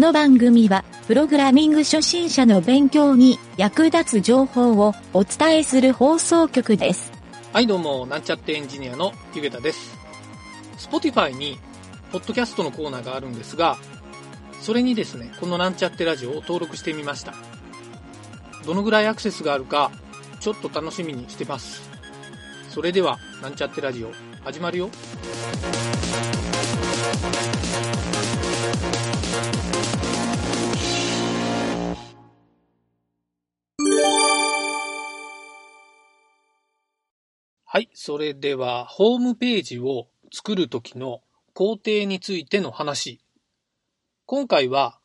この番組は、プログラミング初心者の勉強に役立つ情報をお伝えする放送局です。はい、どうも、なんちゃってエンジニアのゆげたです。Spotify に、ポッドキャストのコーナーがあるんですが、それにですね、このなんちゃってラジオを登録してみました。どのぐらいアクセスがあるか、ちょっと楽しみにしてます。それでは、なんちゃってラジオ、始まるよ。はい。それでは、ホームページを作るときの工程についての話。今回は、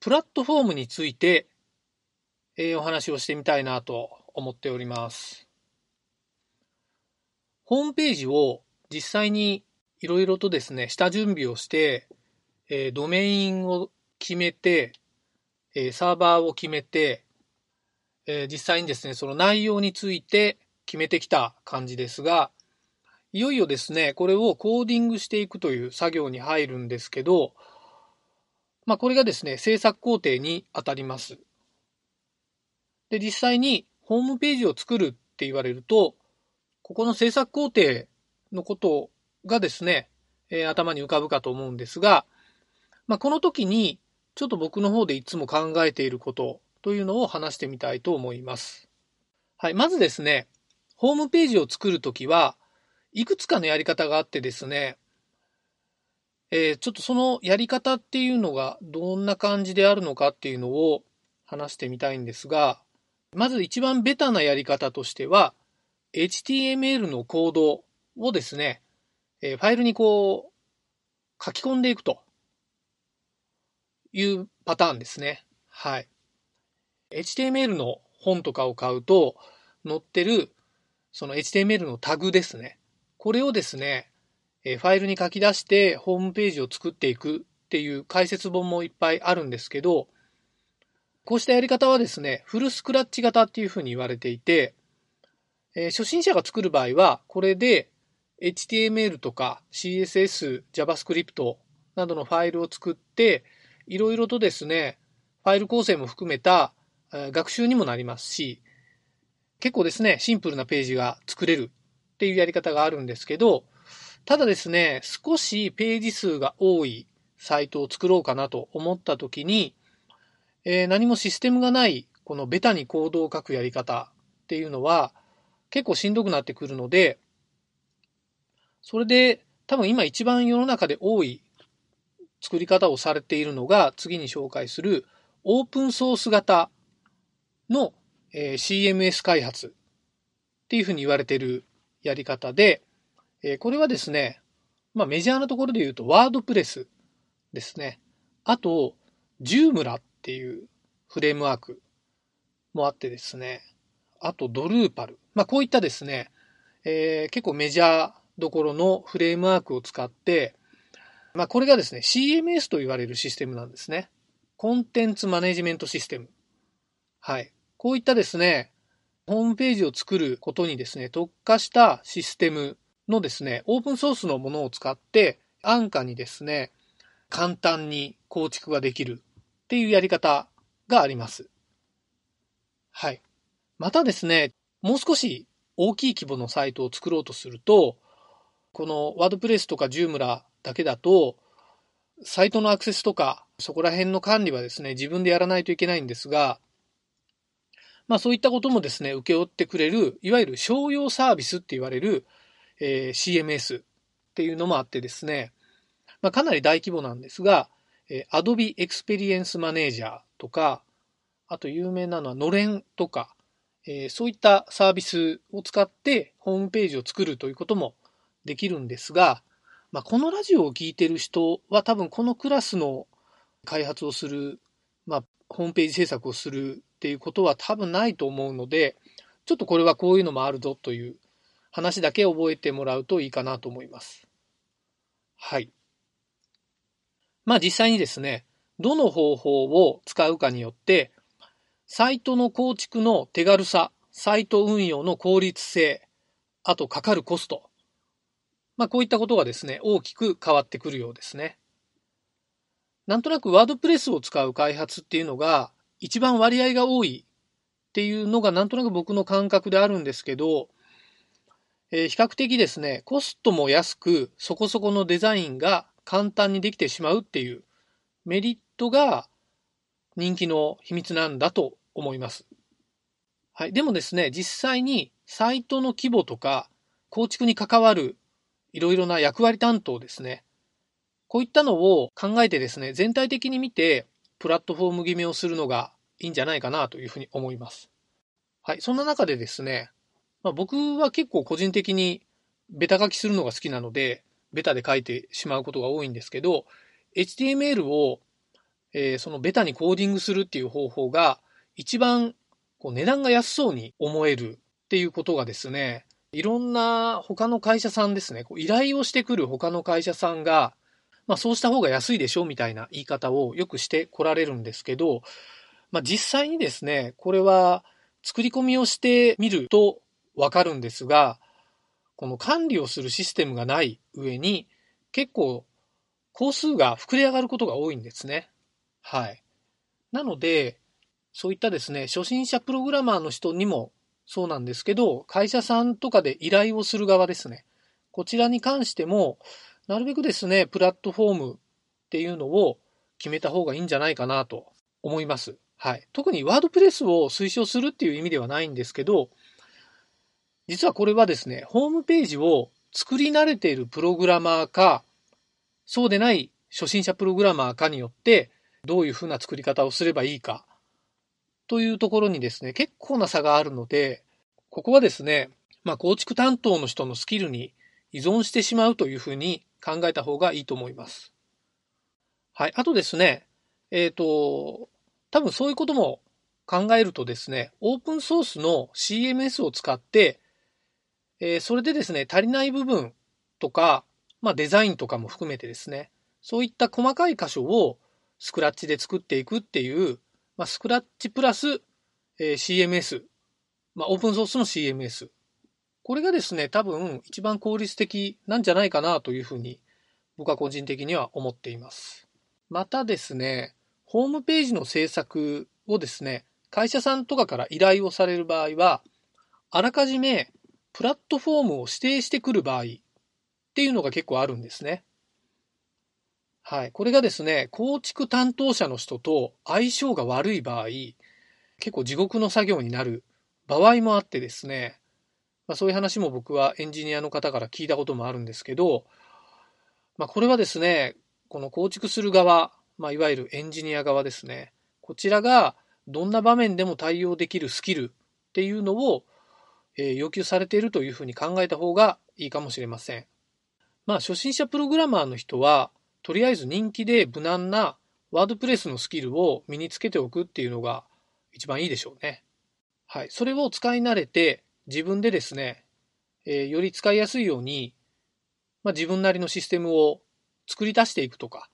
プラットフォームについて、えーお話をしてみたいなと思っております。ホームページを実際にいろいろとですね、下準備をして、えードメインを決めて、えーサーバーを決めて、えー実際にですね、その内容について決めてきた感じですが、いよいよですね、これをコーディングしていくという作業に入るんですけど、まあこれがですね、制作工程に当たります。で、実際にホームページを作るって言われると、ここの制作工程のことがですね、えー頭に浮かぶかと思うんですが、まあこの時に、ちょっと僕の方でいつも考えていることというのを話してみたいと思います。はい、まずですね、ホームページを作るときは、いくつかのやり方があってですね、えーちょっとそのやり方っていうのがどんな感じであるのかっていうのを話してみたいんですが、まず一番ベタなやり方としては、HTML のコードをですね、えーファイルにこう書き込んでいくというパターンですね。はい。HTML の本とかを買うと載ってるその HTML のタグですね。これをですね、えファイルに書き出してホームページを作っていくっていう解説本もいっぱいあるんですけど、こうしたやり方はですね、フルスクラッチ型っていうふうに言われていて、え初心者が作る場合は、これで HTML とか CSS、JavaScript などのファイルを作って、いろいろとですね、ファイル構成も含めた学習にもなりますし、結構ですね、シンプルなページが作れるっていうやり方があるんですけど、ただですね、少しページ数が多いサイトを作ろうかなと思ったときに、えー何もシステムがない、このベタにコードを書くやり方っていうのは結構しんどくなってくるので、それで多分今一番世の中で多い作り方をされているのが次に紹介するオープンソース型の、えー CMS 開発っていうふうに言われてるやり方で、えーこれはですね、まあメジャーなところで言うとワードプレスですね。あと、ジュームラっていうフレームワークもあってですね。あと、ドルーパル。まあこういったですね、えー結構メジャーどころのフレームワークを使って、まあこれがですね、CMS と言われるシステムなんですね。コンテンツマネジメントシステム。はい。こういったですね、ホームページを作ることにですね、特化したシステムのですね、オープンソースのものを使って、安価にですね、簡単に構築ができるっていうやり方があります。はい。またですね、もう少し大きい規模のサイトを作ろうとすると、このワードプレスとかジュームラだけだと、サイトのアクセスとか、そこら辺の管理はですね、自分でやらないといけないんですが、まあそういったこともですね、請け負ってくれる、いわゆる商用サービスって言われる、えー CMS っていうのもあってですね、まあかなり大規模なんですが、えー Adobe Experience Manager とか、あと有名なのはのれんとか、えーそういったサービスを使ってホームページを作るということもできるんですが、まあ、このラジオを聞いてる人は多分このクラスの開発をする、まあ、ホームページ制作をするっていうことは多分ないと思うので、ちょっとこれはこういうのもあるぞという話だけ覚えてもらうといいかなと思います。はい。まあ実際にですね、どの方法を使うかによって、サイトの構築の手軽さ、サイト運用の効率性、あとかかるコスト、まあこういったことがですね、大きく変わってくるようですね。なんとなくワードプレスを使う開発っていうのが一番割合が多いっていうのがなんとなく僕の感覚であるんですけど、えー、比較的ですね、コストも安くそこそこのデザインが簡単にできてしまうっていうメリットが人気の秘密なんだと思います。はい。でもですね、実際にサイトの規模とか構築に関わるいろいろな役割担当ですね。こういったのを考えてですね、全体的に見て、プラットフォーム決めをするのがいいんじゃないかなというふうに思います。はい。そんな中でですね、まあ、僕は結構個人的にベタ書きするのが好きなので、ベタで書いてしまうことが多いんですけど、HTML を、えー、そのベタにコーディングするっていう方法が一番こう値段が安そうに思えるっていうことがですね、いろんな他の会社さんですね、こう依頼をしてくる他の会社さんが、まあそうした方が安いでしょみたいな言い方をよくしてこられるんですけど、まあ実際にですね、これは作り込みをしてみるとわかるんですが、この管理をするシステムがない上に、結構、工数が膨れ上がることが多いんですね。はい。なので、そういったですね、初心者プログラマーの人にもそうなんですけど、会社さんとかで依頼をする側ですね。こちらに関しても、なるべくですね、プラットフォームっていうのを決めた方がいいんじゃないかなと思います。はい。特にワードプレスを推奨するっていう意味ではないんですけど、実はこれはですね、ホームページを作り慣れているプログラマーか、そうでない初心者プログラマーかによって、どういうふうな作り方をすればいいか、というところにですね、結構な差があるので、ここはですね、まあ、構築担当の人のスキルに依存してしまうというふうに考えた方がいいと思います。はい。あとですね、えっ、ー、と、多分そういうことも考えるとですね、オープンソースの CMS を使ってえー、それでですね、足りない部分とか、まあデザインとかも含めてですね、そういった細かい箇所をスクラッチで作っていくっていう、まあ、スクラッチプラス、えー、CMS、まあ、オープンソースの CMS。これがですね、多分一番効率的なんじゃないかなというふうに僕は個人的には思っています。またですね、ホームページの制作をですね、会社さんとかから依頼をされる場合は、あらかじめプラットフォームを指定してくる場合っていうのが結構あるんですね。はい。これがですね、構築担当者の人と相性が悪い場合、結構地獄の作業になる場合もあってですね、まあ、そういう話も僕はエンジニアの方から聞いたこともあるんですけど、まあ、これはですね、この構築する側、まあ、いわゆるエンジニア側ですね、こちらがどんな場面でも対応できるスキルっていうのをえ要求されているというふうに考えた方がいいかもしれません。まあ、初心者プログラマーの人は、とりあえず人気で無難なワードプレスのスキルを身につけておくっていうのが一番いいでしょうね。はい。それを使い慣れて、自分でですね、えー、より使いやすいように、まあ、自分なりのシステムを作り出していくとか、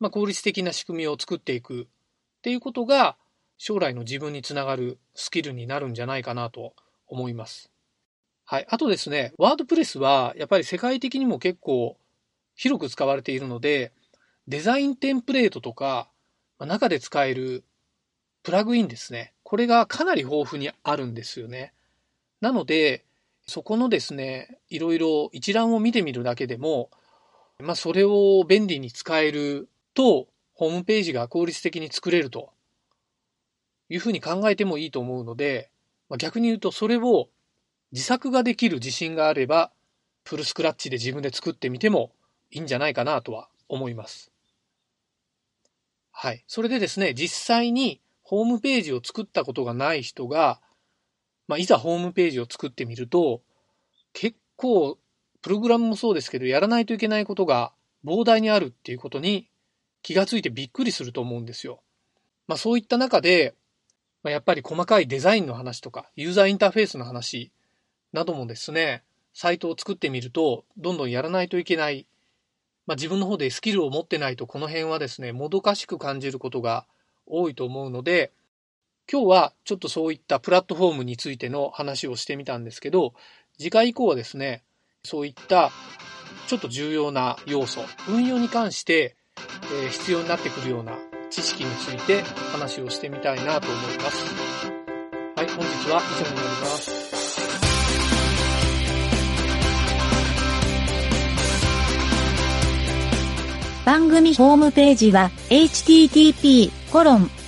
まあ、効率的な仕組みを作っていくっていうことが、将来の自分につながるスキルになるんじゃないかなと思います。はい。あとですね、ワードプレスはやっぱり世界的にも結構広く使われているので、デザインテンプレートとか、中で使えるプラグインですね。これがかなり豊富にあるんですよね。なので、そこのですね、いろいろ一覧を見てみるだけでも、まあ、それを便利に使えると、ホームページが効率的に作れるというふうに考えてもいいと思うので、まあ、逆に言うとそれを自作ができる自信があれば、フルスクラッチで自分で作ってみてもいいんじゃないかなとは思います。はい。それでですね、実際にホームページを作ったことがない人が、まあ、いざホームページを作ってみると、結構、プログラムもそうですけど、やらないといけないことが膨大にあるっていうことに気がついてびっくりすると思うんですよ。まあ、そういった中で、まあ、やっぱり細かいデザインの話とか、ユーザーインターフェースの話などもですね、サイトを作ってみると、どんどんやらないといけない。まあ、自分の方でスキルを持ってないと、この辺はですね、もどかしく感じることが多いと思うので、今日はちょっとそういったプラットフォームについての話をしてみたんですけど、次回以降はですね、そういったちょっと重要な要素、運用に関してえー、必要になってくるような知識について話をしてみたいなと思います。はい、本日は以上になります。番組ホームページは http